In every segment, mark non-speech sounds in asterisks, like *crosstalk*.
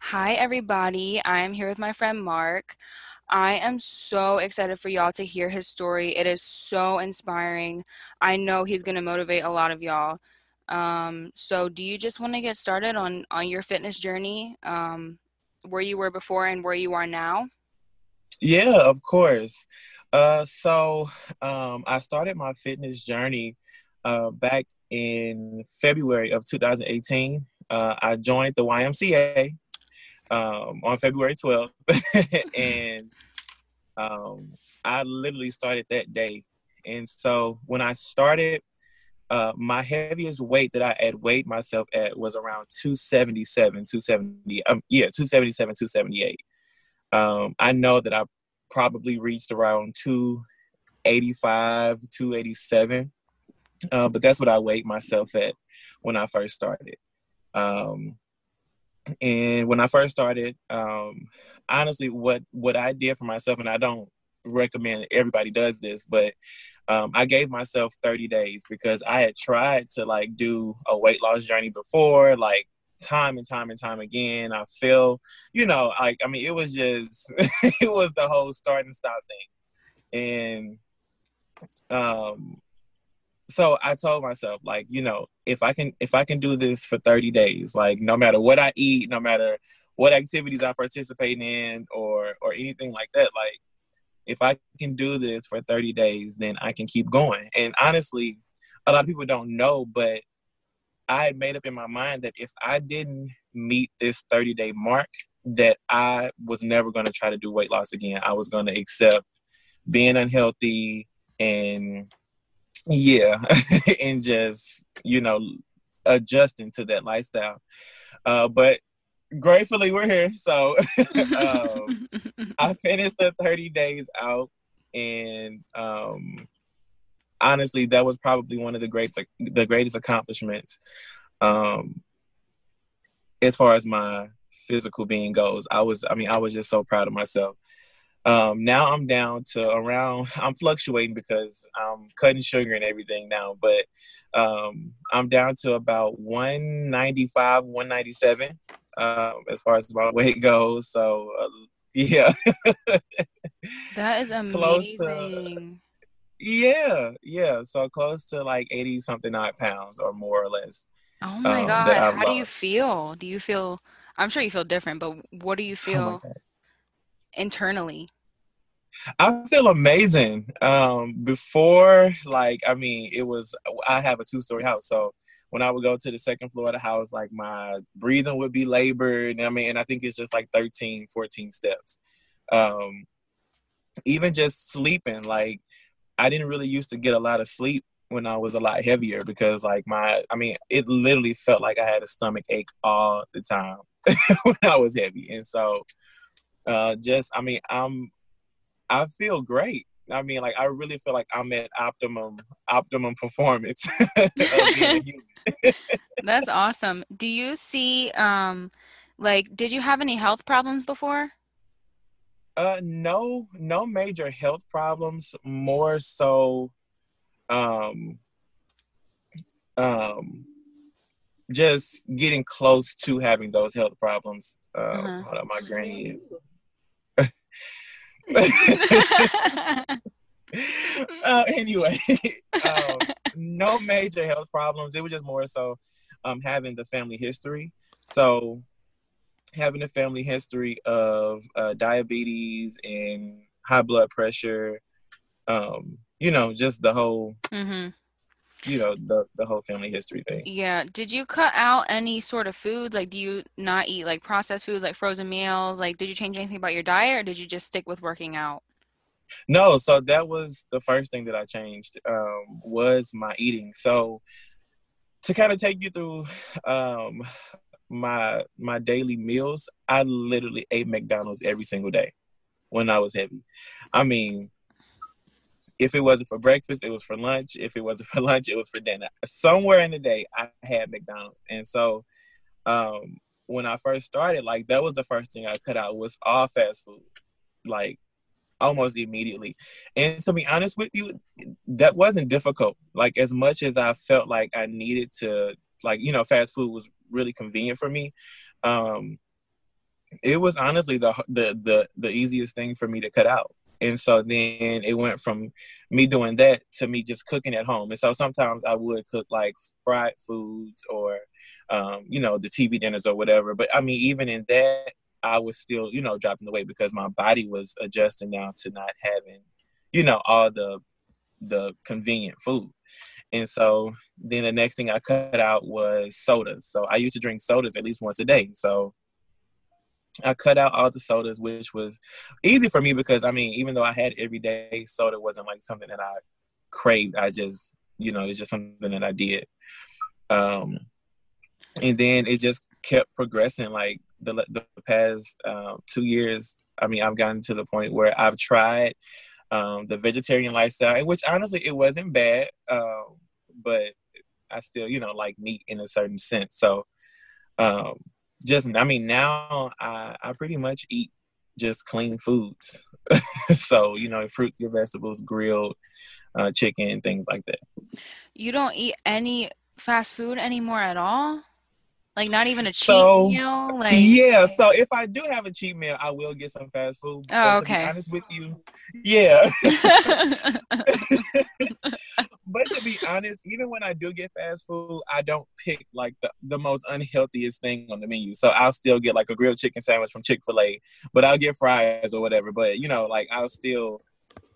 Hi, everybody. I'm here with my friend Mark. I am so excited for y'all to hear his story. It is so inspiring. I know he's going to motivate a lot of y'all. Um, so, do you just want to get started on on your fitness journey, um, where you were before and where you are now? Yeah, of course. Uh, so, um, I started my fitness journey uh, back in February of 2018. Uh, I joined the YMCA um, on February 12th, *laughs* and um, I literally started that day. And so when I started, uh, my heaviest weight that I had weighed myself at was around 277, 270, um, yeah, 277, 278. Um, I know that I probably reached around 285, 287, uh, but that's what I weighed myself at when I first started. Um, and when I first started, um, honestly, what what I did for myself, and I don't recommend everybody does this, but um, I gave myself 30 days because I had tried to like do a weight loss journey before, like time and time and time again. I feel, you know, like I mean, it was just *laughs* it was the whole start and stop thing, and um, so I told myself, like, you know, if I can if I can do this for 30 days, like no matter what I eat, no matter what activities I participate in or or anything like that, like if I can do this for 30 days, then I can keep going. And honestly, a lot of people don't know, but I had made up in my mind that if I didn't meet this 30 day mark, that I was never going to try to do weight loss again. I was going to accept being unhealthy and yeah *laughs* and just you know adjusting to that lifestyle. Uh, but gratefully we're here so *laughs* um, *laughs* i finished the 30 days out and um, honestly that was probably one of the greatest the greatest accomplishments um, as far as my physical being goes. I was i mean i was just so proud of myself um, now I'm down to around. *laughs* I'm fluctuating because I'm cutting sugar and everything now, but um, I'm down to about 195, 197 um, as far as my *laughs* weight goes. So uh, yeah, that is *laughs* amazing. To, yeah, yeah. So close to like 80 something odd pounds or more or less. Oh my um, god! How do you feel? Do you feel? I'm sure you feel different, but what do you oh feel? Oh internally? I feel amazing. Um, before, like, I mean, it was, I have a two story house. So when I would go to the second floor of the house, like, my breathing would be labored. I mean, and I think it's just like 13, 14 steps. Um, even just sleeping, like, I didn't really used to get a lot of sleep when I was a lot heavier because, like, my, I mean, it literally felt like I had a stomach ache all the time *laughs* when I was heavy. And so, uh, just I mean I'm I feel great. I mean, like I really feel like I'm at optimum optimum performance. *laughs* *laughs* That's awesome. Do you see um like did you have any health problems before? Uh no, no major health problems, more so um um just getting close to having those health problems. Uh, uh-huh. hold on, my granny is uh, anyway, um, no major health problems. It was just more so um, having the family history. So having a family history of uh, diabetes and high blood pressure, um, you know, just the whole mm-hmm you know the the whole family history thing. Yeah. Did you cut out any sort of foods? Like, do you not eat like processed foods, like frozen meals? Like, did you change anything about your diet, or did you just stick with working out? No. So that was the first thing that I changed. Um, was my eating. So to kind of take you through um, my my daily meals, I literally ate McDonald's every single day when I was heavy. I mean, if it wasn't for breakfast, it was for lunch. If it wasn't *laughs* for lunch, it was for dinner. Somewhere in the day, I had McDonald's, and so um, when I first started, like that was the first thing I cut out was all fast food, like almost immediately. And to be honest with you, that wasn't difficult. Like as much as I felt like I needed to, like you know, fast food was really convenient for me. Um, it was honestly the the the the easiest thing for me to cut out. And so then it went from me doing that to me just cooking at home. And so sometimes I would cook like fried foods or, um, you know, the TV dinners or whatever. But I mean, even in that, I was still, you know, dropping the weight because my body was adjusting now to not having, you know, all the the convenient food. And so then the next thing I cut out was sodas. So I used to drink sodas at least once a day. So I cut out all the sodas, which was easy for me because I mean, even though I had every day, soda wasn't like something that I craved. I just, you know, it's just something that I did. Um, and then it just kept progressing. Like the the past uh, two years, I mean, I've gotten to the point where I've tried um, the vegetarian lifestyle, which honestly it wasn't bad, uh, but I still, you know, like meat in a certain sense. So, um, just I mean, now I I pretty much eat just clean foods. *laughs* so you know, fruits, your vegetables, grilled uh, chicken, things like that. You don't eat any fast food anymore at all. Like not even a cheat so, meal. Like yeah. So if I do have a cheat meal, I will get some fast food. Oh, okay. To be honest with you, yeah. *laughs* but to be honest, even when I do get fast food, I don't pick like the, the most unhealthiest thing on the menu. So I'll still get like a grilled chicken sandwich from Chick Fil A, but I'll get fries or whatever. But you know, like I'll still,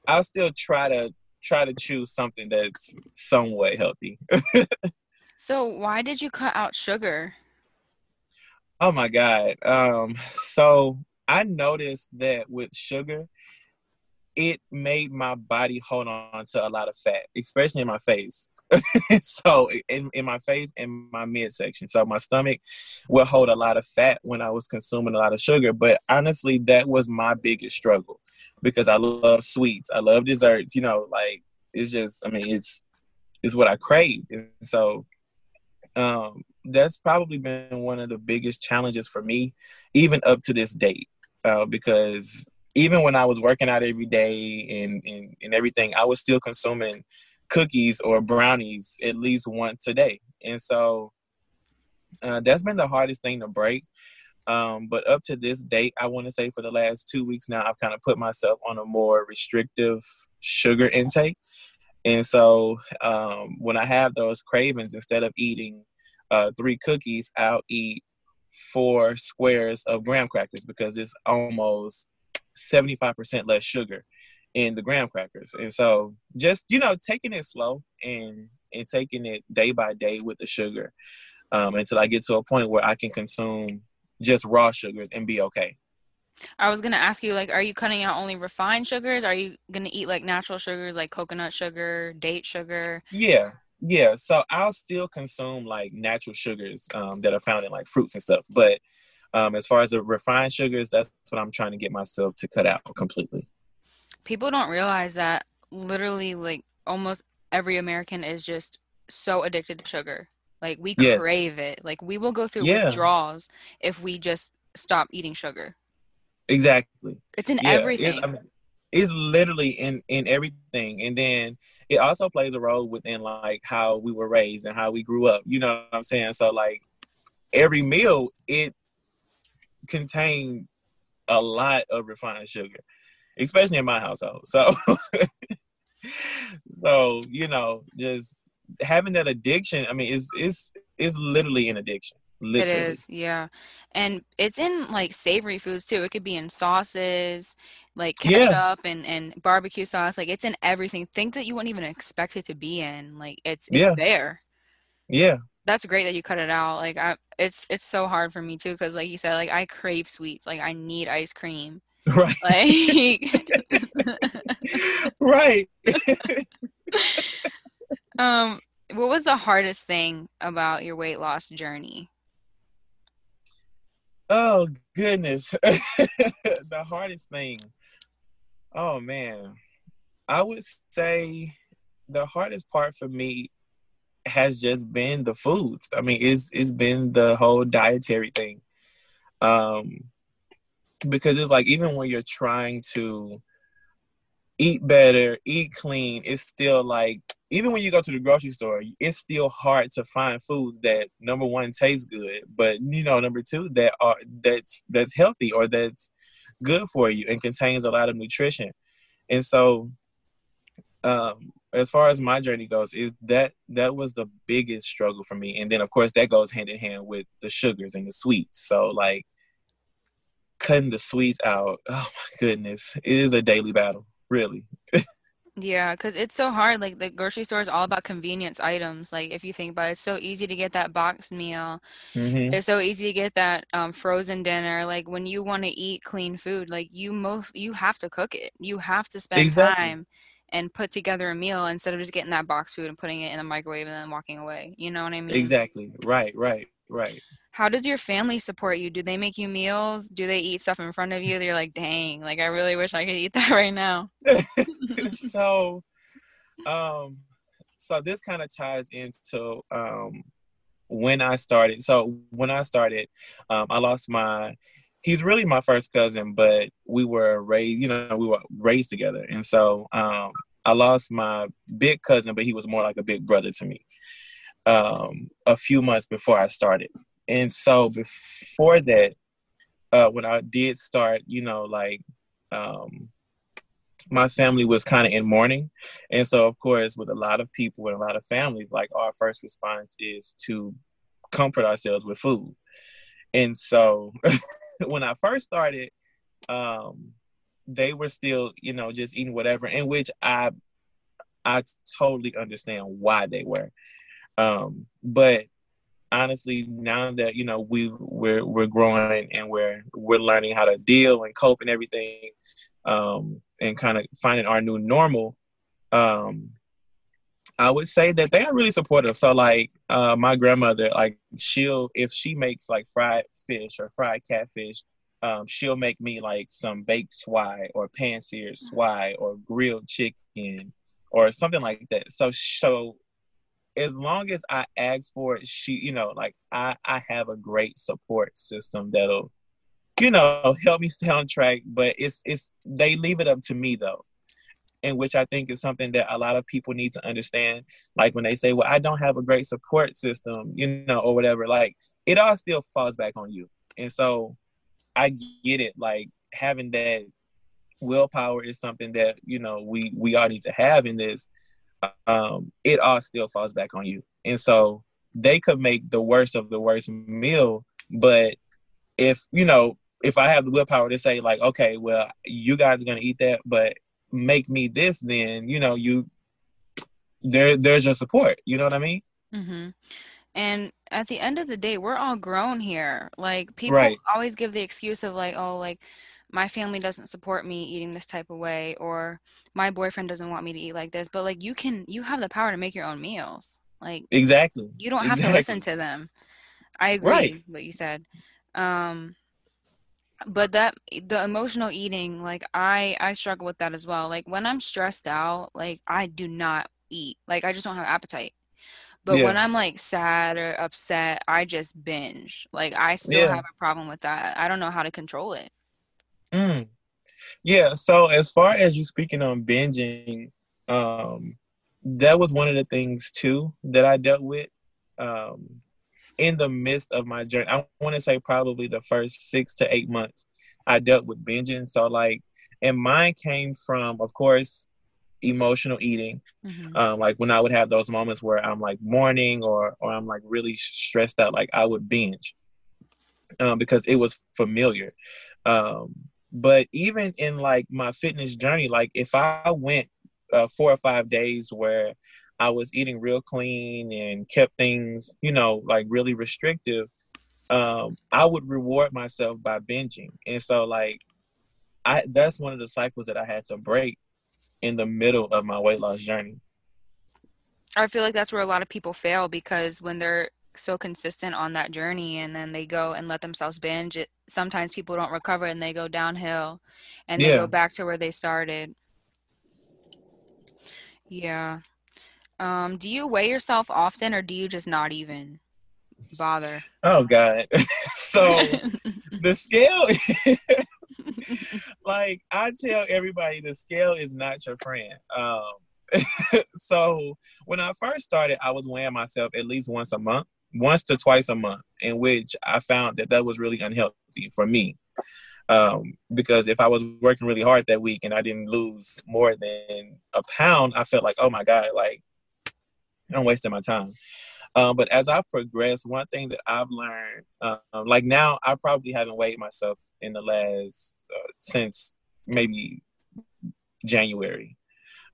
I'll still try to try to choose something that's somewhat healthy. *laughs* so why did you cut out sugar? Oh my God. Um, so I noticed that with sugar, it made my body hold on to a lot of fat, especially in my face. *laughs* so in, in my face and my midsection. So my stomach would hold a lot of fat when I was consuming a lot of sugar. But honestly, that was my biggest struggle because I love sweets. I love desserts, you know, like it's just I mean, it's it's what I crave. And so um that's probably been one of the biggest challenges for me, even up to this date, uh, because even when I was working out every day and, and, and everything, I was still consuming cookies or brownies at least once a day. And so uh, that's been the hardest thing to break. Um, but up to this date, I want to say for the last two weeks now, I've kind of put myself on a more restrictive sugar intake. And so um, when I have those cravings, instead of eating uh, three cookies, I'll eat four squares of graham crackers because it's almost 75% less sugar in the graham crackers. And so just, you know, taking it slow and and taking it day by day with the sugar um, until I get to a point where I can consume just raw sugars and be okay. I was gonna ask you, like, are you cutting out only refined sugars? Are you gonna eat like natural sugars, like coconut sugar, date sugar? Yeah, yeah, so I'll still consume like natural sugars um, that are found in like fruits and stuff. But um, as far as the refined sugars, that's what I'm trying to get myself to cut out completely. People don't realize that literally, like almost every American is just so addicted to sugar. Like we yes. crave it. Like we will go through yeah. withdrawals if we just stop eating sugar. Exactly. It's in yeah. everything. It, I mean, it's literally in in everything and then it also plays a role within like how we were raised and how we grew up you know what i'm saying so like every meal it contained a lot of refined sugar especially in my household so *laughs* so you know just having that addiction i mean it's it's it's literally an addiction Literally. It is, yeah. And it's in like savory foods too. It could be in sauces, like ketchup yeah. and, and barbecue sauce. Like it's in everything. Things that you wouldn't even expect it to be in. Like it's it's yeah. there. Yeah. That's great that you cut it out. Like I it's it's so hard for me too because like you said, like I crave sweets. Like I need ice cream. *laughs* Right. Like *laughs* Right. *laughs* um what was the hardest thing about your weight loss journey? Oh goodness. the hardest thing. Oh man. I would say the hardest part for me has just been the foods. I mean, it's it's been the whole dietary thing. Um because it's like even when you're trying to eat better, eat clean, it's still like even when you go to the grocery store, it's still hard to find foods that number one taste good, but you know number two that are that's that's healthy or that's good for you and contains a lot of nutrition. And so, um, as far as my journey goes, is that that was the biggest struggle for me. And then of course that goes hand in hand with the sugars and the sweets. So like cutting the sweets out, oh my goodness, it is a daily battle really. *laughs* yeah, because it's so hard. Like the grocery store is all about convenience items. Like if you think about it, it's so easy to get that boxed meal. Mm-hmm. It's so easy to get that um, frozen dinner. Like when you want to eat clean food, like you most you have to cook it. You have to spend exactly. time and put together a meal instead of just getting that box food and putting it in the microwave and then walking away. You know what I mean? Exactly. Right. Right. Right how does your family support you? Do they make you meals? Do they eat stuff in front of you? They're like, dang, like I really wish I could eat *laughs* that right now. *laughs* so, um, so this kind of ties into um when I started. So when I started, um, I lost my. He's really my first cousin, but we were raised. You know, we were raised together, and so um, I lost my big cousin, but he was more like a big brother to me. Um, a few months before I started, and so before that, uh, when I did start, you know, like um, my family was kind of in mourning, and so of course, with a lot of people and a lot of families, like our first response is to comfort ourselves with food. And so, *laughs* when I first started, um, they were still, you know, just eating whatever. In which I, I totally understand why they were. Um, but honestly, now that you know we we're we're growing and we're we're learning how to deal and cope and everything, um, and kind of finding our new normal, um, I would say that they are really supportive. So like uh, my grandmother, like she'll if she makes like fried fish or fried catfish, um, she'll make me like some baked swai or pan-seared swai or grilled chicken or something like that. So so as long as I ask for it, she, you know, like I, I have a great support system that'll, you know, help me stay on track. But it's, it's, they leave it up to me though, in which I think is something that a lot of people need to understand. Like when they say, well, I don't have a great support system, you know, or whatever, like it all still falls back on you. And so I get it. Like having that willpower is something that, you know, we, we all need to have in this um, it all still falls back on you. And so they could make the worst of the worst meal, but if you know, if I have the willpower to say like, okay, well, you guys are gonna eat that, but make me this, then you know, you there, there's your support. You know what I mean? Mm-hmm. And at the end of the day, we're all grown here. Like people right. always give the excuse of like, oh, like my family doesn't support me eating this type of way or my boyfriend doesn't want me to eat like this but like you can you have the power to make your own meals. Like exactly. you don't have exactly. to listen to them. I agree right. what you said. Um but that the emotional eating like i i struggle with that as well. Like when i'm stressed out like i do not eat. Like i just don't have appetite. But yeah. when i'm like sad or upset i just binge. Like i still yeah. have a problem with that. I don't know how to control it Mm. Yeah. So as far as you speaking on binging, um, that was one of the things too that I dealt with um, in the midst of my journey. I want to say probably the first six to eight months I dealt with binging. So like, and mine came from, of course, emotional eating. Mm-hmm. Um, like when I would have those moments where I'm like mourning or or I'm like really stressed out, like I would binge um, because it was familiar. Um, but even in like my fitness journey, like if I went uh, four or five days where I was eating real clean and kept things, you know, like really restrictive, um, I would reward myself by binging. And so like I that's one of the cycles that I had to break in the middle of my weight loss journey. I feel like that's where a lot of people fail because when they're so consistent on that journey and then they go and let themselves binge it. Sometimes people don't recover and they go downhill and yeah. they go back to where they started. Yeah. Um do you weigh yourself often or do you just not even bother? Oh god. *laughs* So *laughs* the scale like *laughs* like I tell everybody the scale is not your friend. Um, so when I first started, I was weighing myself at least once a month, once to twice a month, in which I found that that was really unhealthy for me. Um, because if I was working really hard that week and I didn't lose more than a pound, I felt like, oh my God, like I'm wasting my time. Um, but as I've progressed, one thing that I've learned, um, like now, I probably haven't weighed myself in the last uh, since maybe January,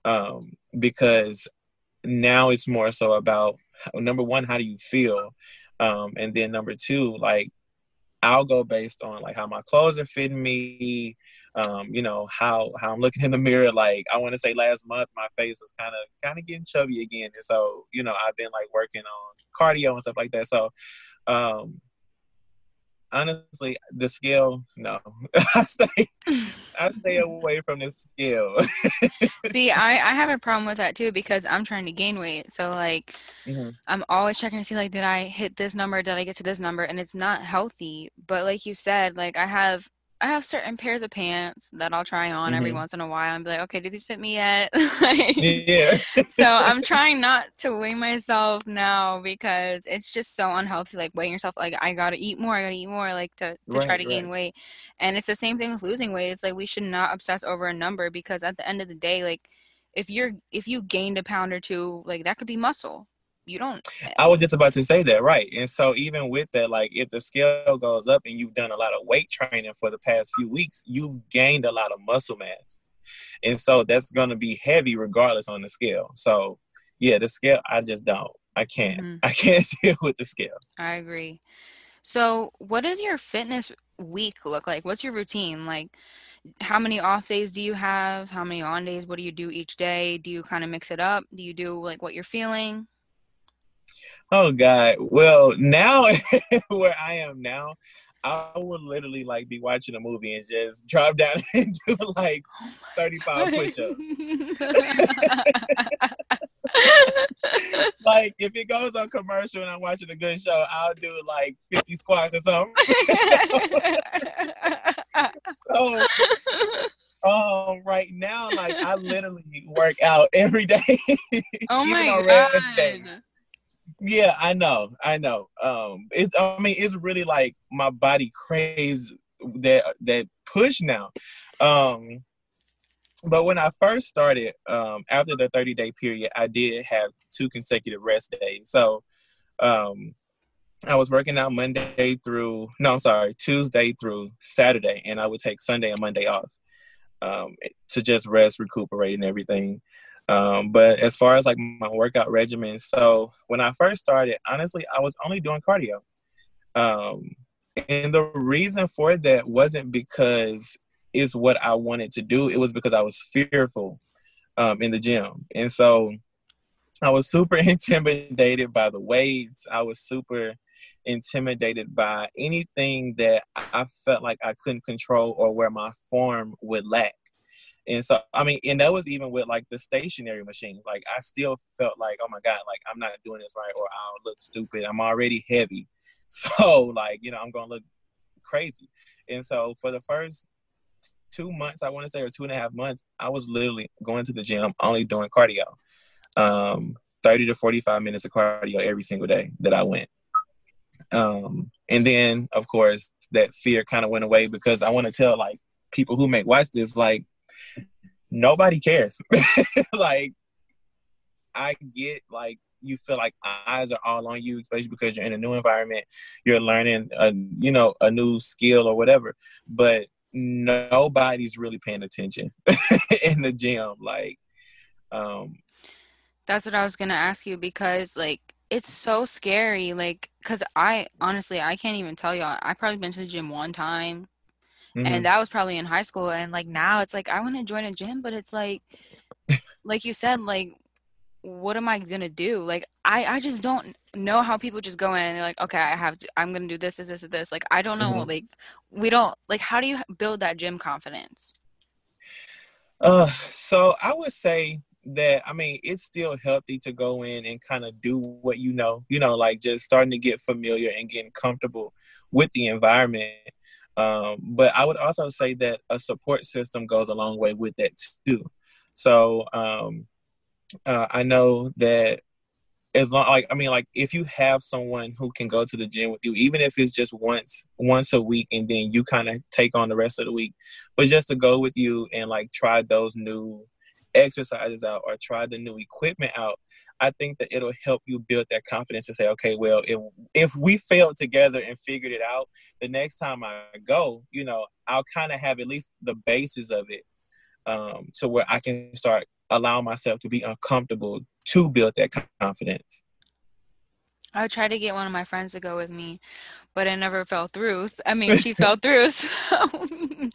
um, because now it's more so about *laughs* number one, how do you feel, um, and then number two, like I'll go based on like how my clothes are fitting me, um, you know how how I'm looking in the mirror. Like I want to say last month, my face was kind of kind of getting chubby again, and so you know I've been like working on cardio and stuff like that. So um, honestly, the scale, no, *laughs* I stay I stay away from the scale. *laughs* See, I I have a problem with that too because I'm trying to gain weight, so like mm-hmm. I'm always checking to see like did I hit this number, did I get to this number, and it's not healthy. But like you said, like I have I have certain pairs of pants that I'll try on mm-hmm. every once in a while and be like, okay, do these fit me yet? *laughs* yeah. so *laughs* I'm trying not to weigh myself now because it's just so unhealthy, like weighing yourself. Like I gotta eat more, I gotta eat more, like to, to right, try to right. gain weight. And it's the same thing with losing weight. It's like we should not obsess over a number because at the end of the day, like if you're if you gained a pound or two, like that could be muscle you don't i was just about to say that right and so even with that like if the scale goes up and you've done a lot of weight training for the past few weeks you've gained a lot of muscle mass and so that's going to be heavy regardless on the scale so yeah the scale i just don't i can't mm-hmm. i can't *laughs* deal with the scale. I agree. So what does your fitness week look like? What's your routine? Like how many off days do you have? How many on days? What do you do each day? Do you kind of mix it up? Do you do like what you're feeling Oh God. Well, now *laughs* where I am now, I would literally like be watching a movie and just drop down *laughs* and do like 35 push-ups. *laughs* like if it goes on commercial and I'm watching a good show, I'll do like 50 squats or something. so um right now like I literally work out every day. Oh my god yeah, I know, I know. Um, it's I mean, it's really like my body craves that that push now. Um, but when I first started, um, after the 30 day period, I did have two consecutive rest days. So, um, I was working out Monday through no, I'm sorry, Tuesday through Saturday, and I would take Sunday and Monday off um, to just rest, recuperate, and everything. Um, but as far as like my workout regimen, so when I first started, honestly, I was only doing cardio. Um, and the reason for that wasn't because it's what I wanted to do, it was because I was fearful um, in the gym. And so I was super *laughs* intimidated by the weights. I was super intimidated by anything that I felt like I couldn't control or where my form would lack. And so, I mean, and that was even with like the stationary machines. Like, I still felt like, oh my God, like I'm not doing this right, or I'll look stupid. I'm already heavy. *laughs* So, like, you know, I'm going to look crazy. And so, for the first two months, I want to say, or two and a half months, I was literally going to the gym, only doing cardio. Um, 30 to 45 minutes of cardio every single day that I went. Um, and then, of course, that fear kind of went away because I want to tell like people who make watch this, like, nobody cares. *laughs* like I get like you feel like eyes are all on you, especially because you're in a new environment, you're learning a you know a new skill or whatever. But nobody's really paying attention *laughs* in the gym. Like, um, that's what I was gonna ask you because like it's so scary. Like, cause I honestly I can't even tell y'all. I probably been to the gym one time Mm-hmm. And that was probably in high school. And like now it's like I want to join a gym, but it's like like you said, like what am I gonna do? Like I, I just don't know how people just go in and like, okay, I have to I'm gonna do this, this, this, this. Like I don't know, mm-hmm. like we don't like how do you build that gym confidence? Uh so I would say that I mean it's still healthy to go in and kind of do what you know, you know, like just starting to get familiar and getting comfortable with the environment Um, but I would also say that a support system goes a long way with that too. So um, uh, I know that as long like I mean like if you have someone who can go to the gym with you, even if it's just once once a week, and then you kind of take on the rest of the week, but just to go with you and like try those new exercises out or try the new equipment out, I think that it'll help you build that confidence to say, okay, well, if if we failed together and figured it out, the next time I go, you know, I'll kind of have at least the basis of it, um, to where I can start allowing myself to be uncomfortable to build that confidence. I would try to get one of my friends to go with me, but it never fell through. I mean, she *laughs* fell through. *laughs* So,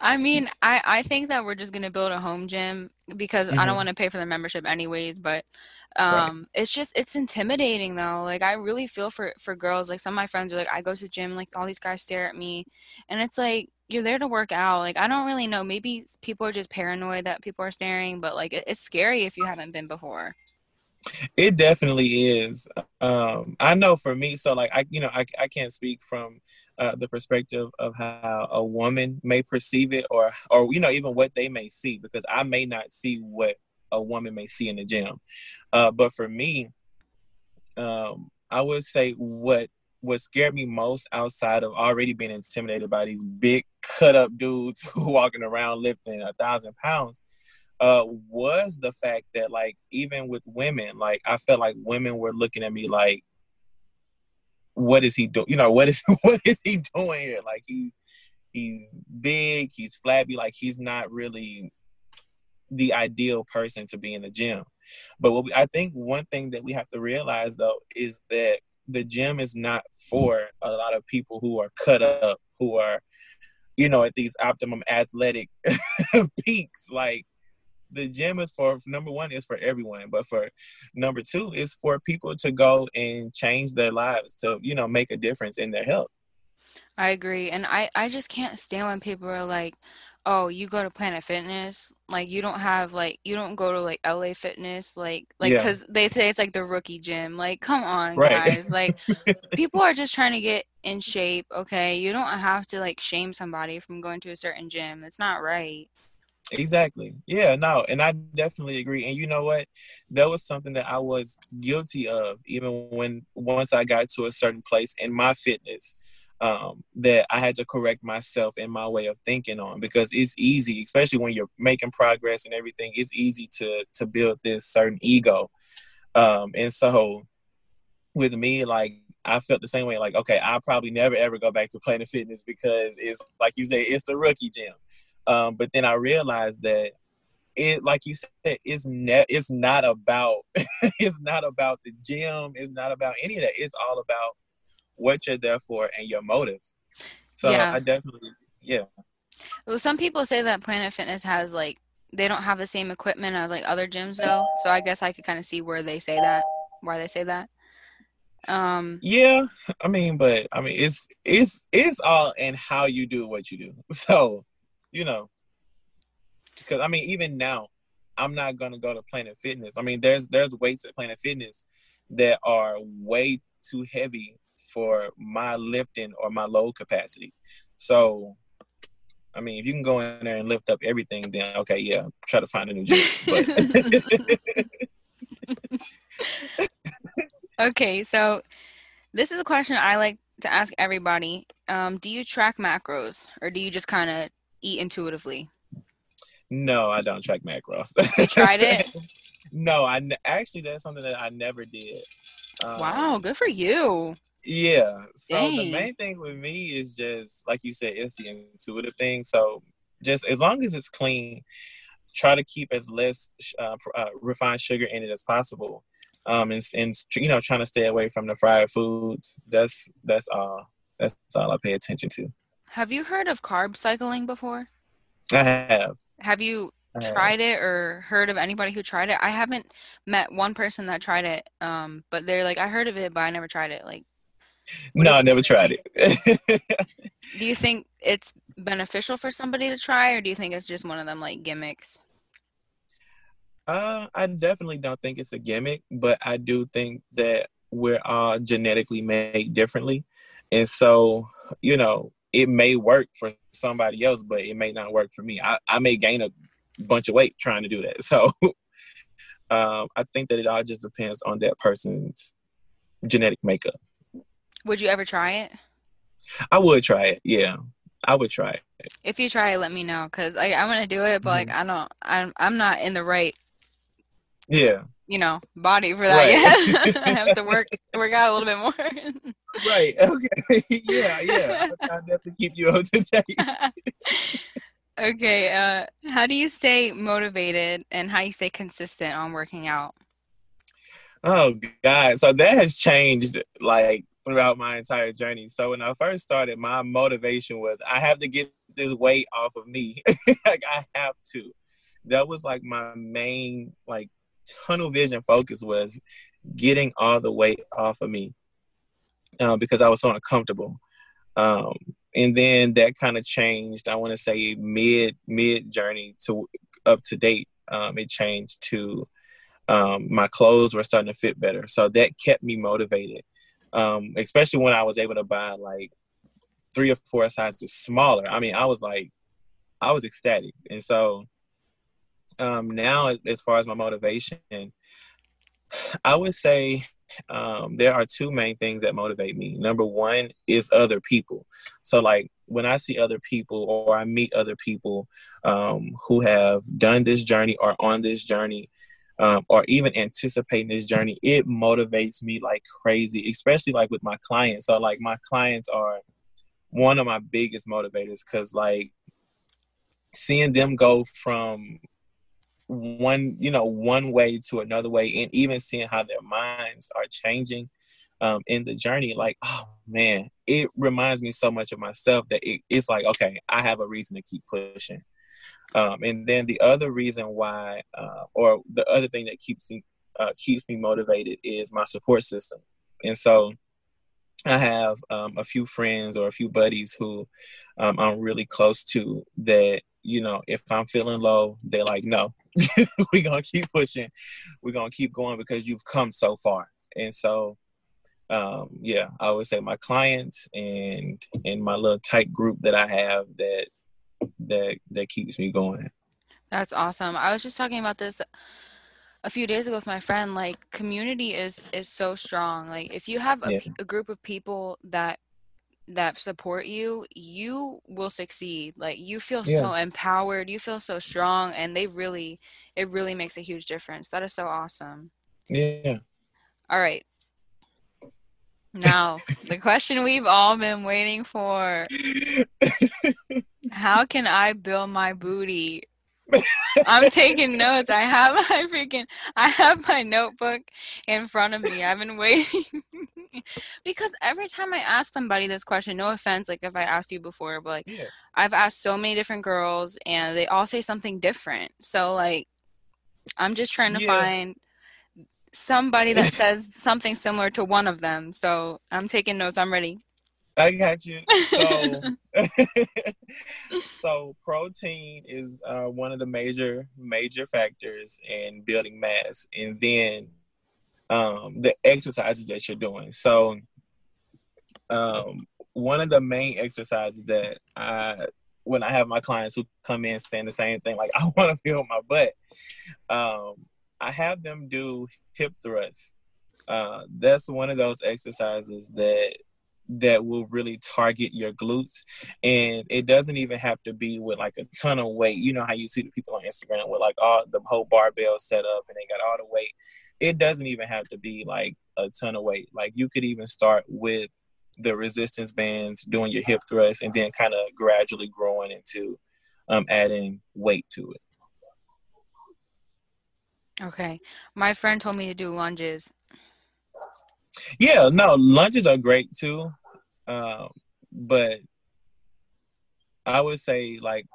I mean, I, I think that we're just going to build a home gym because mm-hmm. I don't mm-hmm. want to pay for the membership anyways, but um right. it's just it's intimidating though like i really feel for for girls like some of my friends are like i go to the gym like all these guys stare at me and it's like you're there to work out like i don't really know maybe people are just paranoid that people are staring but like it, it's scary if you haven't been before it definitely is. Um, I know for me, so like I, you know, I, I can't speak from uh, the perspective of how a woman may perceive it, or or you know, even what they may see, because I may not see what a woman may see in the gym. Uh, but for me, um, I would say what what scared me most outside of already being intimidated by these big cut up dudes who *laughs* walking around lifting a thousand pounds uh, was the fact that like even with women, like I felt like women were looking at me like, what is he doing? You know, what is *laughs* what is he doing here? Like he's he's big, he's flabby, like he's not really the ideal person to be in the gym. But what we, I think one thing that we have to realize though is that the gym is not for a lot of people who are cut up, who are, you know, at these optimum athletic *laughs* peaks. Like the gym is for number one is for everyone, but for number two is for people to go and change their lives to you know make a difference in their health. I agree, and I I just can't stand when people are like, oh, you go to Planet Fitness, like you don't have like you don't go to like LA Fitness, like like because yeah. they say it's like the rookie gym. Like, come on, right. guys, like *laughs* people are just trying to get in shape. Okay, you don't have to like shame somebody from going to a certain gym. It's not right. Exactly. Yeah, no, and I definitely agree. And you know what? That was something that I was guilty of even when once I got to a certain place in my fitness. Um, that I had to correct myself in my way of thinking on because it's easy, especially when you're making progress and everything. It's easy to to build this certain ego, um, and so with me, like I felt the same way. Like, okay, I'll probably never ever go back to Planet Fitness because it's like you say, it's the rookie gym. Um, but then I realized that it, like you said, it's ne- it's not about *laughs* it's not about the gym. It's not about any of that. It's all about what you're there for and your motives. So yeah. I definitely, yeah. Well, some people say that Planet Fitness has like they don't have the same equipment as like other gyms though. So I guess I could kind of see where they say that, why they say that. Um Yeah, I mean, but I mean, it's it's it's all in how you do what you do. *laughs* So you know, because I mean, even now, I'm not gonna go to Planet Fitness. I mean, there's there's weights at Planet Fitness that are way too heavy for my lifting or my load capacity. So, I mean, if you can go in there and lift up everything, then okay, yeah, try to find a new gym. *laughs* okay, so this is a question I like to ask everybody. Um, do you track macros, or do you just kind of eat intuitively? No, I don't track macros. you tried it? *laughs* no, I actually that's something that I never did. Um, wow, good for you. Yeah. So Dang. the main thing with me is just like you said, it's the intuitive thing. So just as long as it's clean, try to keep as less uh, uh, refined sugar in it as possible. Um, and, and you know, trying to stay away from the fried foods. That's that's all. That's all I pay attention to. Have you heard of carb cycling before? I have. Have you tried it or heard of anybody who tried it? I haven't met one person that tried it, um, but they're like, I heard of it, but I never tried it. Like, no, I never tried it. *laughs* do you think it's beneficial for somebody to try, or do you think it's just one of them like gimmicks? Uh, I definitely don't think it's a gimmick, but I do think that we're all genetically made differently, and so you know it may work for somebody else, but it may not work for me. I, I may gain a bunch of weight trying to do that. *laughs* So um, I think that it all just depends on that person's genetic makeup. Would you ever try it? I would try it. Yeah, I would try it. If you try it, let me know because like, I'm gonna do it, but like mm-hmm. I don't, I'm I'm not in the right. Yeah. You know, body for that right. yet. *laughs* I have to *laughs* work work out a little bit more. Right. Okay. *laughs* yeah. Yeah. I definitely keep you up to date. *laughs* okay. Uh, how do you stay motivated and how do you stay consistent on working out? Oh God. So that has changed like throughout my entire journey. So when I first started, my motivation was I have to get this weight off of me. *laughs* like I have to. That was like my main like tunnel vision focus was getting all the weight off of me uh, because I was so uncomfortable. Um, and then that kind of changed. I want to say mid mid journey to up to date. Um, it changed to um, my clothes were starting to fit better, so that kept me motivated um, especially when I was able to buy like three or four sizes smaller. I mean, I was like, I was ecstatic. And so um, now, as far as my motivation, I would say um, there are two main things that motivate me. Number one is other people. So, like, when I see other people or I meet other people um, who have done this journey or on this journey, um, or even anticipating this journey, it motivates me like crazy, especially like with my clients. So like my clients are one of my biggest motivators because like seeing them go from one you know one way to another way and even seeing how their minds are changing um, in the journey like oh man it reminds me so much of myself that it, it's like okay i have a reason to keep pushing um, and then the other reason why, uh, or the other thing that keeps me uh, keeps me motivated is my support system. And so I have um, a few friends or a few buddies who um, I'm really close to that, you know, if I'm feeling low, they're like, no, we're going to keep pushing. We're going to keep going because you've come so far. And so, um, yeah, I would say my clients and, and my little tight group that I have that that that keeps me going. That's awesome. I was just talking about this a few days ago with my friend. Like community is is so strong. Like if you have a, yeah. a group of people that that support you, you will succeed. Like you feel yeah. so empowered, you feel so strong, and they really, it really makes a huge difference. That is so awesome. Yeah. All right. Now, the question we've all been waiting for. How can I build my booty? I'm taking notes. I have my freaking I have my notebook in front of me. I've been waiting *laughs* *laughs* because every time I ask somebody this question, no offense, like if I asked you before, but like yeah. I've asked so many different girls and they all say something different. So like I'm just trying to yeah. find somebody that *laughs* says something similar to one of them. So I'm taking notes. I'm ready. I got you. So, *laughs* so protein is uh, one of the major major factors in building mass, and then um, the exercises that you're doing. So, um, one of the main exercises that I when I have my clients who come in saying the same thing, like *laughs* I want to feel my butt, um, I have them do hip thrusts. Uh, that's one of those exercises that that will really target your glutes. And it doesn't even have to be with like a ton of weight. You know how you see the people on Instagram with like all the whole barbell set up and they got all the weight. It doesn't even have to be like a ton of weight. Like you could even start with the resistance bands, doing your hip thrust, and then kind of gradually growing into um, adding weight to it. Okay. My friend told me to do lunges. Yeah, no, lunges are great too. Um, but I would say like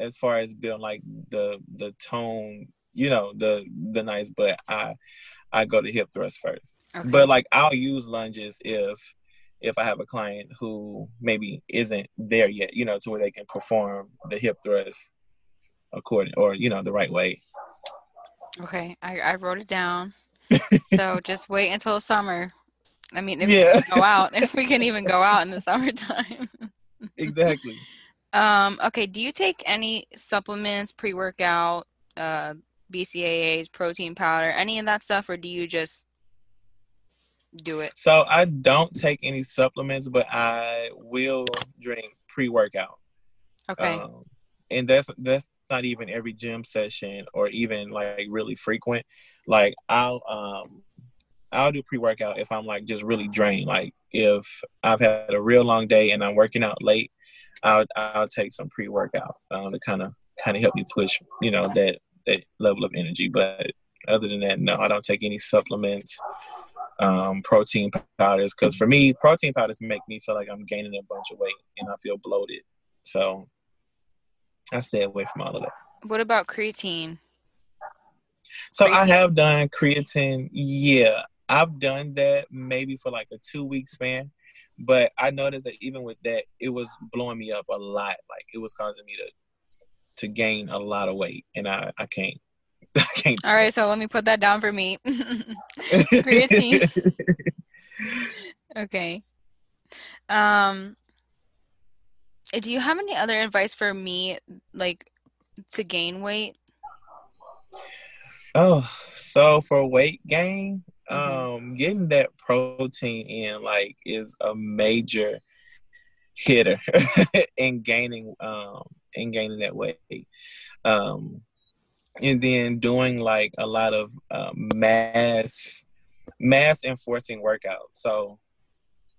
as far as building like the the tone, you know, the the nice but I I go to hip thrust first. Okay. But like I'll use lunges if if I have a client who maybe isn't there yet, you know, to where they can perform the hip thrust according or you know the right way. Okay, I, I wrote it down. *laughs* so just wait until summer. I mean, if yeah. we can go out, if we can even go out in the summertime. *laughs* exactly. Um, okay, do you take any supplements, pre-workout, uh, BCAAs, protein powder, any of that stuff, or do you just do it? So I don't take any supplements, but I will drink pre-workout. Okay. Um, and that's that's not even every gym session or even like really frequent. Like I'll um I'll do pre-workout if I'm like just really drained. Like if I've had a real long day and I'm working out late, I'll I'll take some pre-workout um, to kind of kind of help me push, you know, that that level of energy. But other than that, no, I don't take any supplements, um, protein powders. Because for me, protein powders make me feel like I'm gaining a bunch of weight and I feel bloated. So I stay away from all of that. What about creatine? So creatine. I have done creatine. Yeah, I've done that maybe for like a two week span. But I noticed that even with that, it was blowing me up a lot. Like it was causing me to to gain a lot of weight, and I I can't. *laughs* I can't. All right, so let me put that down for me. *laughs* Creatine. *laughs* okay. Um. Do you have any other advice for me, like to gain weight? Oh, so for weight gain, mm-hmm. um, getting that protein in like is a major hitter in gaining um in gaining that weight. Um, and then doing like a lot of um, mass mass enforcing workouts. So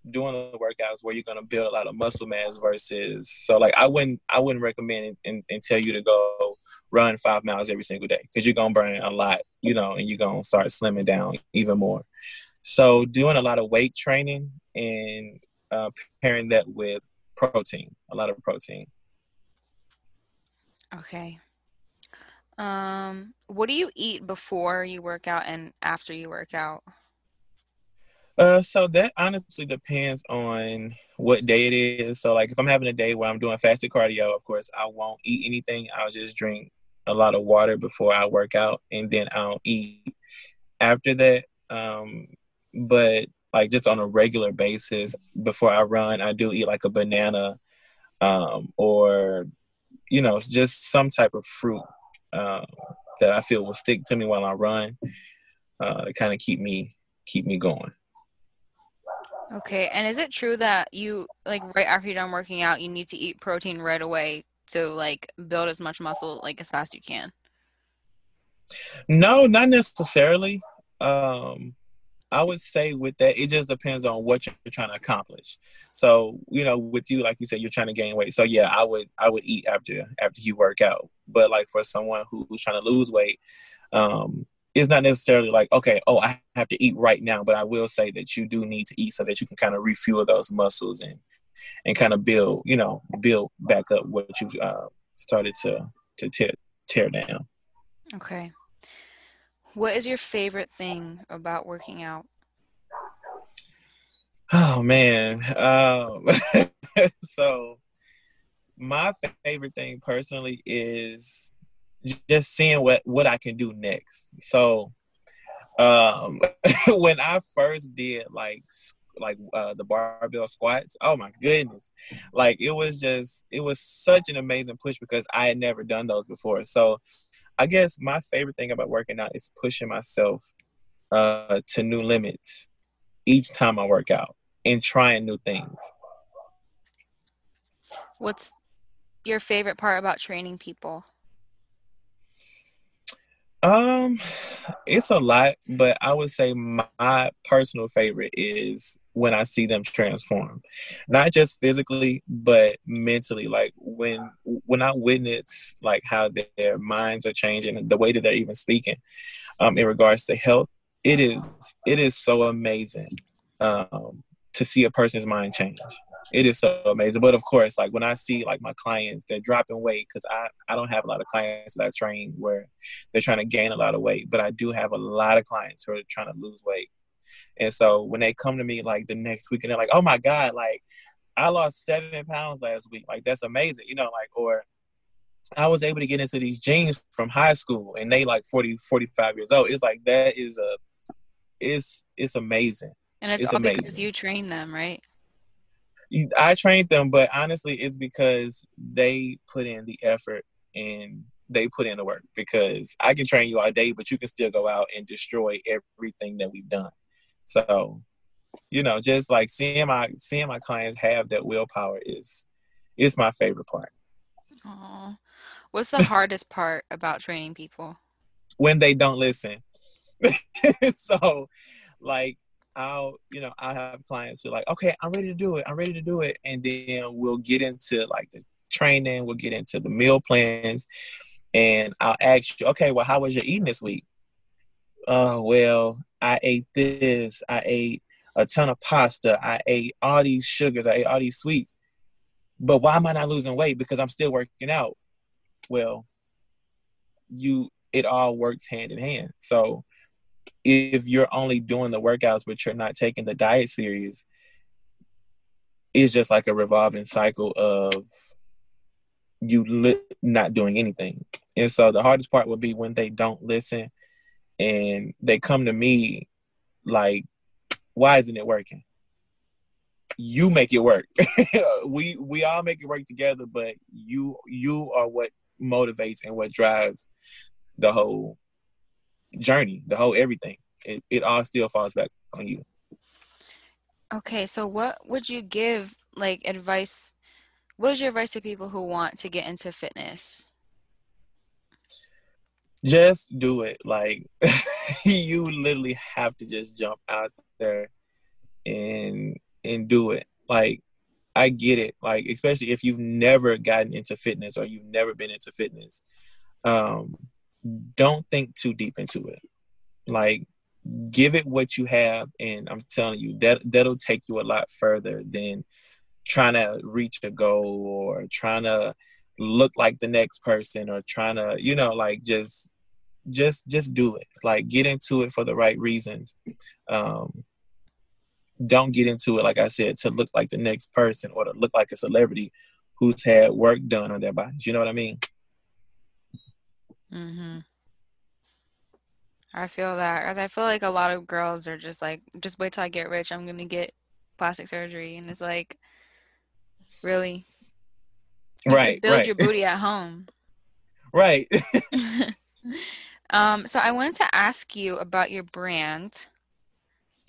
doing the workouts where you're going to build a lot of muscle mass versus so like I wouldn't I wouldn't recommend and, and tell you to go run five miles every single day because you're gonna burn a lot, you know, and you're gonna start slimming down even more. So doing a lot of weight training and uh, pairing that with protein, a lot of protein. Okay. Um, what do you eat before you work out and after you work out? Uh, so that honestly depends on what day it is. So, like, if I'm having a day where I'm doing fasted cardio, of course, I won't eat anything. I'll just drink a lot of water before I work out, and then I'll eat after that. Um, but like just on a regular basis, before I run, I do eat like a banana, um, or you know, it's just some type of fruit uh, that I feel will stick to me while I run uh, to kind of keep me keep me going. Okay, and is it true that you like right after you're done working out, you need to eat protein right away to like build as much muscle like as fast as you can? No, not necessarily. Um, I would say with that, it just depends on what you're trying to accomplish. So, you know, with you, like you said, you're trying to gain weight. So yeah, I would I would eat after after you work out. But like for someone who's trying to lose weight, um, it's not necessarily like, okay, oh, I have to eat right now. But I will say that you do need to eat so that you can kind of refuel those muscles and and kind of build, you know, build back up what you uh, started to to tear tear down. Okay. What is your favorite thing about working out? Oh man. Um, *laughs* so my favorite thing personally is just seeing what what I can do next. So um *laughs* when I first did like like uh, the barbell squats. Oh my goodness. Like it was just it was such an amazing push because I had never done those before. So I guess my favorite thing about working out is pushing myself uh, to new limits each time I work out and trying new things. What's your favorite part about training people? Um, it's a lot, but I would say my personal favorite is when I see them transform, not just physically but mentally. Like when when I witness like how their minds are changing the way that they're even speaking, um, in regards to health, it is it is so amazing, um, to see a person's mind change it is so amazing. But of course, like when I see like my clients, they're dropping weight because I I don't have a lot of clients that I train where they're trying to gain a lot of weight, but I do have a lot of clients who are trying to lose weight. And so when they come to me like the next week and they're like, oh my god, like I lost seven pounds last week, like that's amazing, you know, like or I was able to get into these jeans from high school and they like 40, 45 years old. It's like that is a it's it's amazing. And it's, it's all amazing. because you train them, right? I trained them, but honestly, it's because they put in the effort and they put in the work. Because I can train you all day, but you can still go out and destroy everything that we've done. So, you know, just like seeing my seeing my clients have that willpower is is my favorite part. Aww. What's the hardest part about training people? When they don't listen. *laughs* so, like I'll, you know, I have clients who are like, okay, I'm ready to do it. I'm ready to do it. And then we'll get into like the training, we'll get into the meal plans. And I'll ask you, okay, well, how was your eating this week? Oh, well, I ate this. I ate a ton of pasta. I ate all these sugars. I ate all these sweets. But why am I not losing weight? Because I'm still working out. Well, you, it all works hand in hand. So if you're only doing the workouts but you're not taking the diet serious, it's just like a revolving cycle of you li- not doing anything. And so the hardest part would be when they don't listen and they come to me like, why isn't it working? You make it work. *laughs* we we all make it work together, but you you are what motivates and what drives the whole journey, the whole everything. It, it all still falls back on you. Okay, so what would you give like advice? What is your advice to people who want to get into fitness? Just do it. Like *laughs* you literally have to just jump out there and and do it. Like I get it. Like especially if you've never gotten into fitness or you've never been into fitness. Um don't think too deep into it. Like give it what you have and I'm telling you that that'll take you a lot further than trying to reach a goal or trying to look like the next person or trying to, you know, like just just just do it. Like get into it for the right reasons. Um don't get into it like I said to look like the next person or to look like a celebrity who's had work done on their bodies. You know what I mean? mm-hmm I feel that. I feel like a lot of girls are just like, just wait till I get rich. I'm gonna get plastic surgery, and it's like, really, you right? build right. your booty at home. *laughs* Right. *laughs* *laughs* um. So I wanted to ask you about your brand,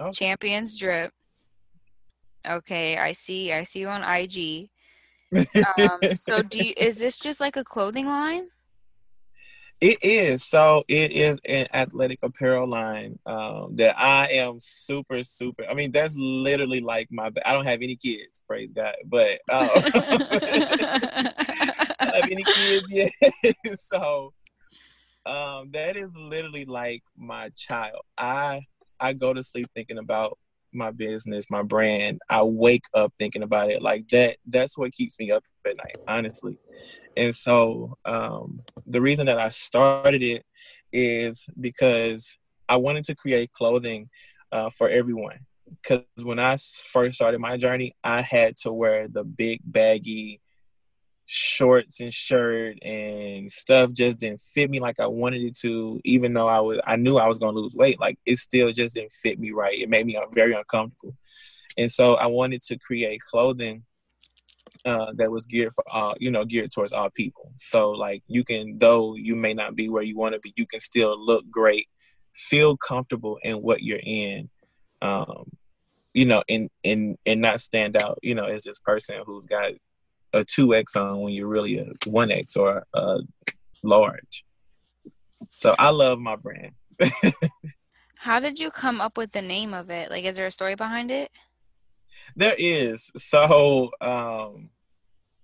okay. Champions Drip. Okay, I see. I see you on IG. um, *laughs* so do you, is this just like a clothing line? It is. So it is an athletic apparel line um, that I am super, super. I mean, that's literally like my. I don't have any kids, praise God, but um, *laughs* I don't have any kids yet. *laughs* so um, that is literally like my child. I I go to sleep thinking about my business, my brand. I wake up thinking about it like that. That's what keeps me up at night, honestly. And so um, the reason that I started it is because I wanted to create clothing uh, for everyone. Because when I first started my journey, I had to wear the big baggy shorts and shirt and stuff just didn't fit me like I wanted it to even though I was I knew I was going to lose weight like it still just didn't fit me right it made me very uncomfortable and so I wanted to create clothing uh, that was geared for all, you know, geared towards all people. So like you can, though you may not be where you want to be, you can still look great, feel comfortable in what you're in, um, you know, and and and not stand out, you know, as this person who's got a two X on when you're really a one X or a large. So I love my brand. *laughs* How did you come up with the name of it? Like, is there a story behind it? There is. So um,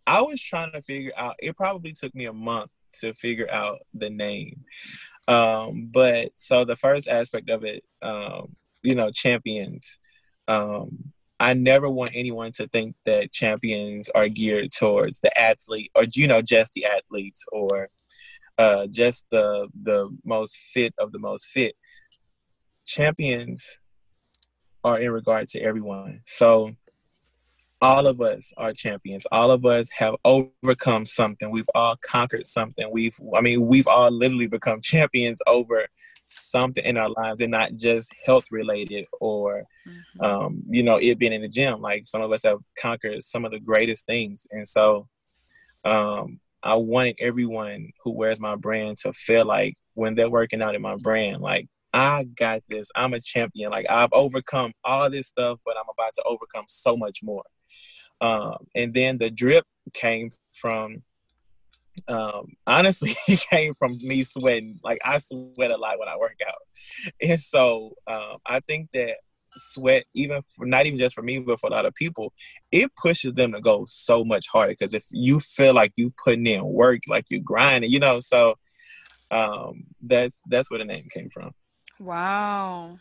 I was trying to figure out. It probably took me a month to figure out the name. Um, but so the first aspect of it, um, you know, champions. Um, I never want anyone to think that champions are geared towards the athlete or you know just the athletes or uh, just the the most fit of the most fit. Champions are in regard to everyone. So all of us are champions. All of us have overcome something. We've all conquered something. We've I mean, we've all literally become *laughs* champions over something in our lives and not just health related or mm-hmm. um, you know it being in the gym. Like some of us have conquered some of the greatest things. And so um, i wanted everyone who wears my brand to feel like when they're working out in my brand like i got this. I'm a champion. Like i've overcome all this stuff but i'm about to overcome so much more. Um, and then the drip came from um, honestly, *laughs* it came from me sweating. Like I sweat a lot when I work out, and so um, I think that sweat, even for, not even just for me, but for a lot of people, it pushes them to go so much harder. Because if you feel like you putting in work, like you're grinding, you know, so um, that's that's where the name came from. Wow,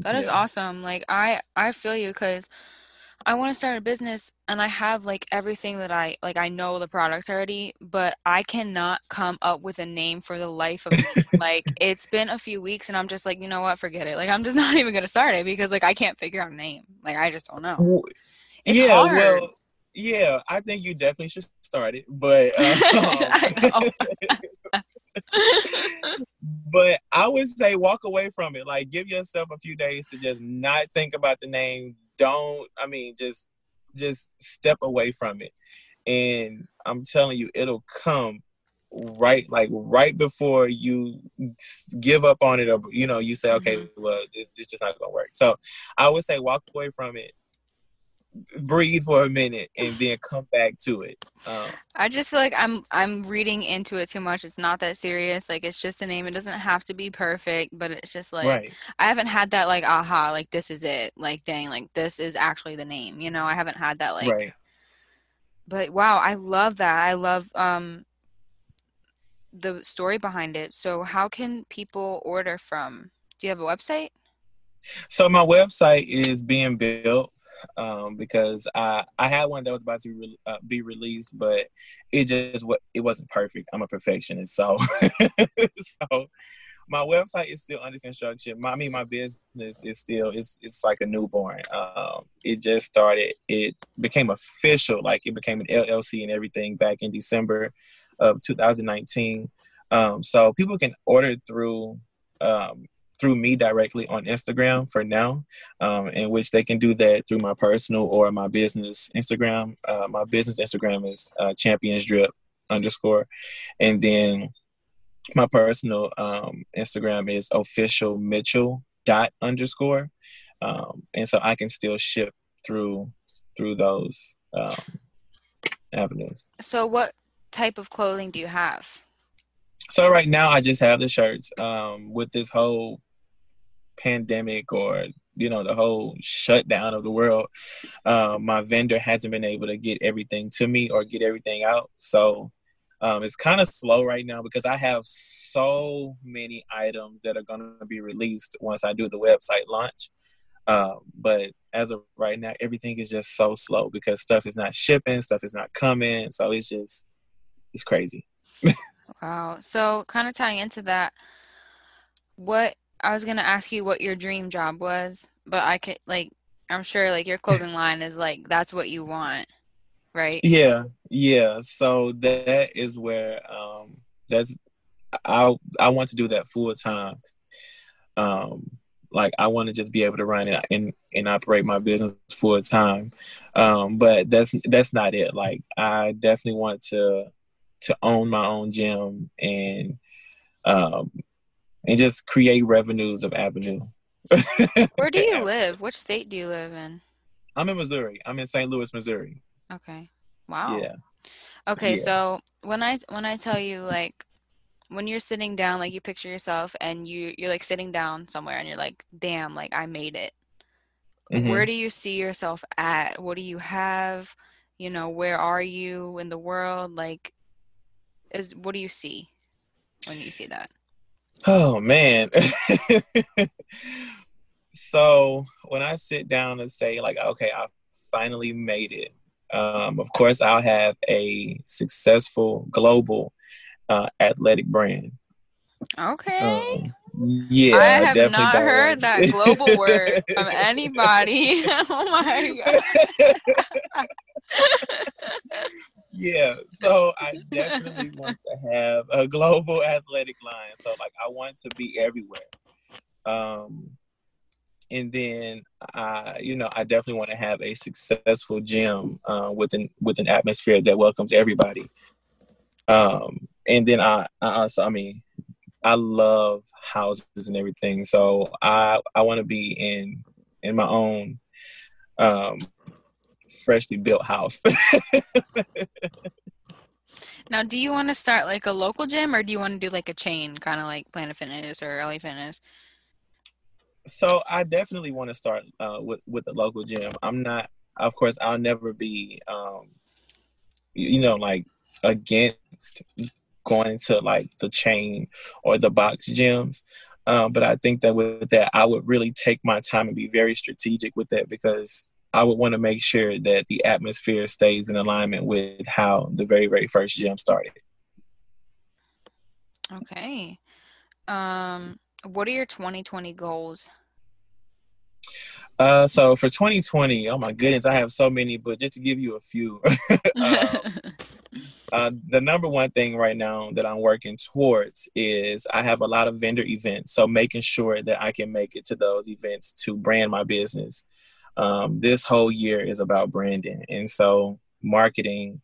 that is yeah. awesome. Like I I feel you because I want to start a business and I have like everything that I like I know the products already, but I cannot come up with a name for the life of me. *laughs* like it's been a few weeks and I'm just like, you know what, forget it. Like I'm just *laughs* not even going to start it because like I can't figure out a name. Like I just don't know. It's yeah, hard. well, yeah, I think you definitely should start it, but *laughs* um, but I would say walk away from it. Like give yourself a few days to just not think about the name, don't i mean just just step away from it and i'm telling you it'll come right like right before you give up on it or you know you say okay mm-hmm. well it's, it's just not gonna work so i would say walk away from it breathe for a minute and then come back to it. Um, I just feel like I'm I'm reading into it too much. It's not that serious. Like it's just a name. It doesn't have to be perfect, but it's just like right. I haven't had that like aha, like this is it. Like dang, like this is actually the name. You know, I haven't had that like. Right. But wow, I love that. I love um the story behind it. So how can people order from? Do you have a website? So my website is being built um, because I I had one that was about to re- uh, be released, but it just what it wasn't perfect. I'm a perfectionist, so *laughs* so my website is still under construction. My, I mean, my business is still it's it's like a newborn. Um, it just started. It became official, like it became an LLC and everything back in December of 2019. Um, so people can order through um, through me directly on Instagram for now, um, in which they can do that through my personal or my business Instagram. Uh, my business Instagram is uh, champions drip underscore, and then my personal um, Instagram is official Mitchell dot underscore, um, and so I can still ship through through those um, avenues. So, what type of clothing do you have? So right now I just have the shirts. Um, with this whole pandemic or you know the whole shutdown of the world, uh, my vendor hasn't been able to get everything to me or get everything out. So um, it's kind of slow right now because I have so many items that are going to be released once I do the website launch. Um, but as of right now, everything is just so slow because stuff is not shipping, stuff is not coming. So it's just it's crazy. *laughs* wow. So kind of tying into that, what I was gonna ask you what your dream job was, but I could like I'm sure like your clothing line is like that's what you want, right? Yeah, yeah. So that is where um that's I I want to do that full time. Um like I want to just be able to run and and, and operate my business full time. Um but that's that's not it. Like I definitely want to to own my own gym and um and just create revenues of avenue. *laughs* Where do you live? Which state do you live in? I'm in Missouri. I'm in St. Louis, Missouri. Okay. Wow. Yeah. Okay, yeah. so when I when I tell you like when you're sitting down, like you picture yourself and you you're like sitting down somewhere and you're like, damn, like I made it. Mm-hmm. Where do you see yourself at? What do you have? You know, where are you in the world? Like is what do you see when you see that? Oh man. *laughs* so when I sit down and say like, okay, I finally made it. Um, of course, I'll have a successful global uh, athletic brand. Okay. Um, yeah, I have not heard that global word from *laughs* anybody. *laughs* oh my god. Yeah, so I definitely want to have a global athletic line. So like I want to be everywhere. Um and then I, you know, I definitely want to have a successful gym uh, with an with an atmosphere that welcomes everybody. Um, and then I, I also, I mean, I love houses and everything, so I I want to be in in my own um, freshly built house. *laughs* now, do you want to start like a local gym, or do you want to do like a chain, kind of like Planet Fitness or LA Fitness? So I definitely want to start uh, with with the local gym. I'm not, of course, I'll never be, um, you know, like against going to like the chain or the box gyms. Um, but I think that with that, I would really take my time and be very strategic with that because I would want to make sure that the atmosphere stays in alignment with how the very, very first gym started. Okay. Um, what are your 2020 goals? Uh, so for 2020, oh my goodness, I have so many, but just to give you a few, *laughs* um, uh, the number one thing right now that I'm working towards is I have a lot of vendor events. So making sure that I can make it to those events to brand my business. Um, this whole year is about branding. And so marketing,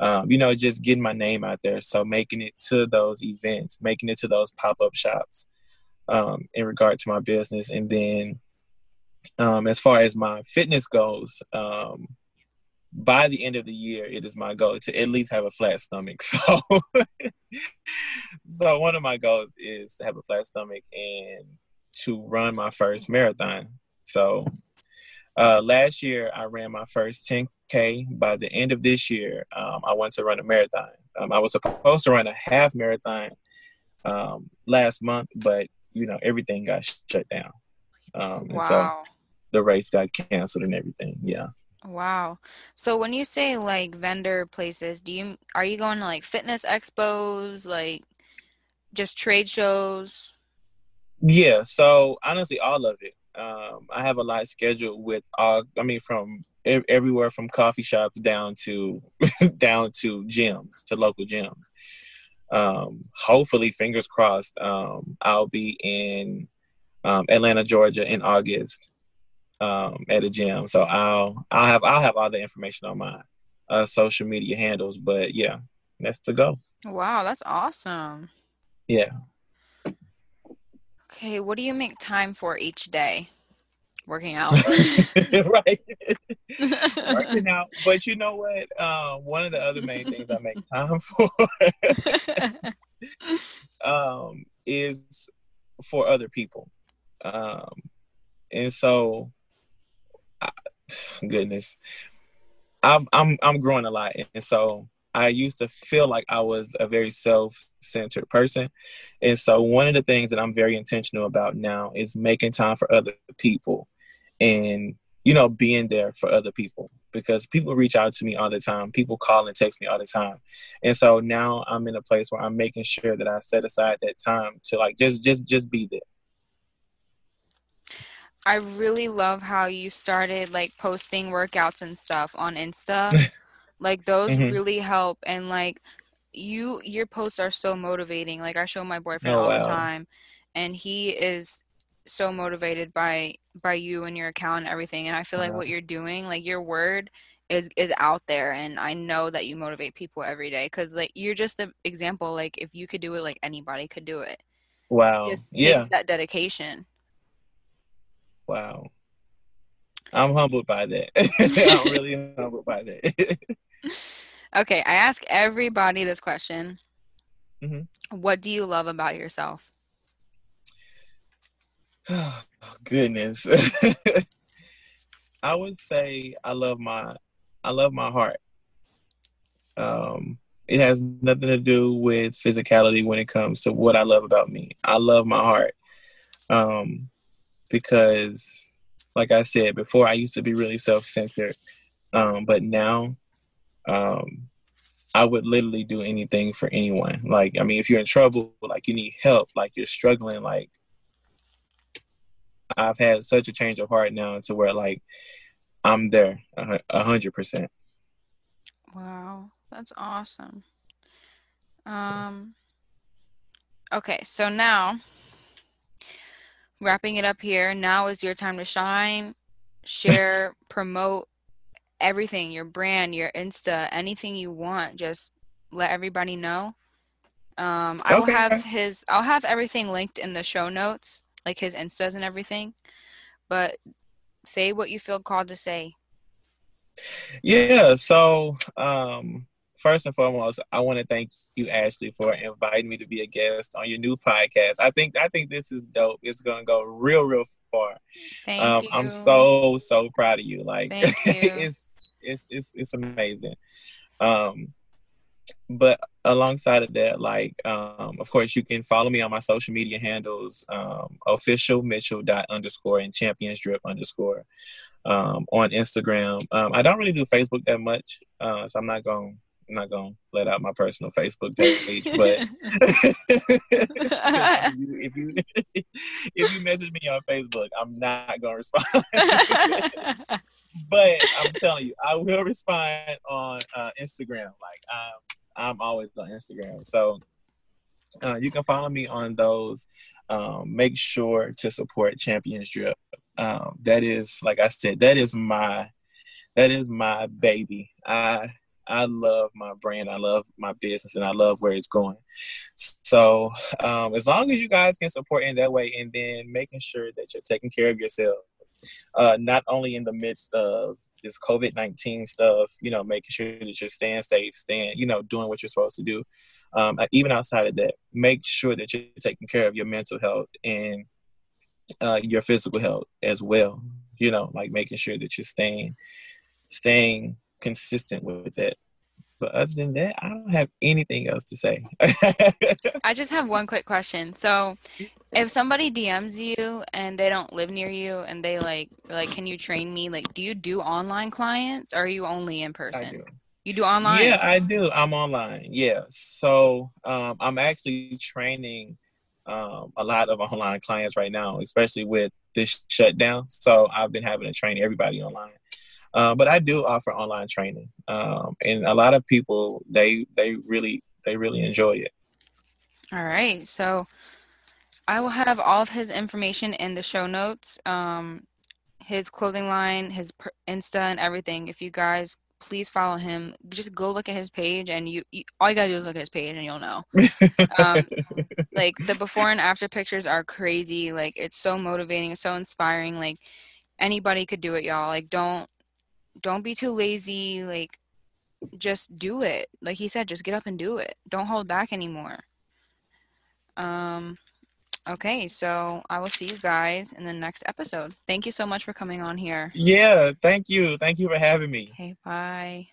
um, you know, just getting my name out there. So making it to those events, making it to those pop up shops um, in regard to my business. And then um, as far as my fitness goes, um, by the end of the year, it is my goal to at least have a flat stomach. *laughs* So, so one of my goals is to have a flat stomach and to run my first marathon. So, uh, last year I ran my first 10k. By the end of this year, um, I want to run a marathon. Um, I was supposed to run a half marathon um, last month, but you know everything got shut down. Um, wow. So the race got canceled and everything. Yeah. Wow. So when you say like vendor places, do you are you going to like fitness expos, like just trade shows? Yeah, so honestly all of it. Um, I have a lot scheduled with all I mean from everywhere from coffee shops down to *laughs* down to gyms, to local gyms. Um, hopefully fingers crossed um, I'll be in um, Atlanta, Georgia in August um, at a gym. So I'll I'll have I'll have all the information on my uh, social media handles. But yeah, that's the go. Wow, that's awesome. Yeah. Okay, what do you make time for each day? Working *laughs* out. right. *laughs* Working out. But you know what? Uh, one of the other main things I make *laughs* time for um, is for other people. Um, and so *sighs* goodness, I'm I'm I'm growing a lot, and so I used to feel like I was a very self-centered person, and so one of the things that I'm very intentional about now is making time for other people, and you know being there for other people because people reach out to me all the time. People call and text me all the time. And so now I'm in a place where I'm making sure that I set aside that time to like just just just be there. I really love how you started like posting workouts and stuff on Insta. *laughs* like those mm-hmm. really help and like you your posts are so motivating. Like I show my boyfriend oh, all wow. the time and he is so motivated by by you and your account and everything and I feel like what you're doing, like your word is is out there and I know that you motivate people every day cuz like you're just an example like if you could do it like anybody could do it. Wow. It just yeah. that dedication. Wow. I'm humbled by that. *laughs* I'm really humbled by that. *laughs* okay, I ask everybody this question. Mm-hmm. What do you love about yourself? Oh, *sighs* goodness. *laughs* I would say I love my I love my heart. Um it has nothing to do with physicality when it comes to what I love about me. I love my heart. Um because, like I said before, I used to be really self centered. Um, but now, um, I would literally do anything for anyone. Like, I mean, if you're in trouble, like you need help, like you're struggling, like I've had such a change of heart now to where like I'm there a hundred percent. Wow, That's awesome. Um okay, so now wrapping it up here, now is your time to shine, share, promote everything, your brand, your Insta, anything you want, just let everybody know. Um I will Okay. have his I'll have everything linked in the show notes, like his Instas and everything. But say what you feel called to say. Yeah. So, um, first and foremost, I want to thank you, Ashley, for inviting me to be a guest on your new podcast. I think I think this is dope. It's gonna go real, real far. Thank Um, you. I'm so so proud of you. Like, *laughs* you. it's it's it's it's amazing. Um, but alongside of that, like, um, of course, you can follow me on my social media handles, um, official Mitchell dot underscore and champions drip underscore um, on Instagram. Um, I don't really do Facebook that much, uh, so I'm not going. I'm not gonna let out my personal Facebook *laughs* page, but *laughs* *laughs* if you if you message me on Facebook, I'm not gonna respond. but I'm telling you, I will respond on uh, Instagram. Like I'm, I'm always on Instagram, so uh, you can follow me on those. Um, make sure to support Champions Drip. Um, that is, like I said, that is my, that is my baby. I I love my brand. I love my business, and I love where it's going. So um, as long as you guys can support in that way, and then making sure that you're taking care of yourself uh, not only in the midst of this COVID 19 stuff, you know, making sure that you're staying safe, staying, you know, doing what you're supposed to do. Um, even outside of that, make sure that you're taking care of your mental health and uh, your physical health as well. You know, like making sure that you're staying, staying consistent with that. But other than that, I don't have anything else to say. *laughs* I just have one quick question. So, if somebody DMs you and they don't live near you and they like like can you train me? Like do you do online clients or are you only in I person? do. You do online? Yeah, I do. I'm online. Yeah. So um, I'm actually training um, a lot of online clients right now, especially with this shutdown. So I've been having to train everybody online. Uh, but I do offer online training, um, and a lot of people they they really they really enjoy it. All right. So I will have all of his information in the show notes. Um his clothing line, his Insta and everything. If you guys please follow him, just go look at his page and you, you all you got to do is look at his page and you'll know. *laughs* Um, like the before and after pictures are crazy like it's so motivating it's so inspiring like anybody could do it y'all like don't don't be too lazy like just do it like he said just get up and do it don't hold back anymore um okay so i will see you guys in the next episode thank you so much for coming on here yeah. Thank you. Thank you for having me. okay bye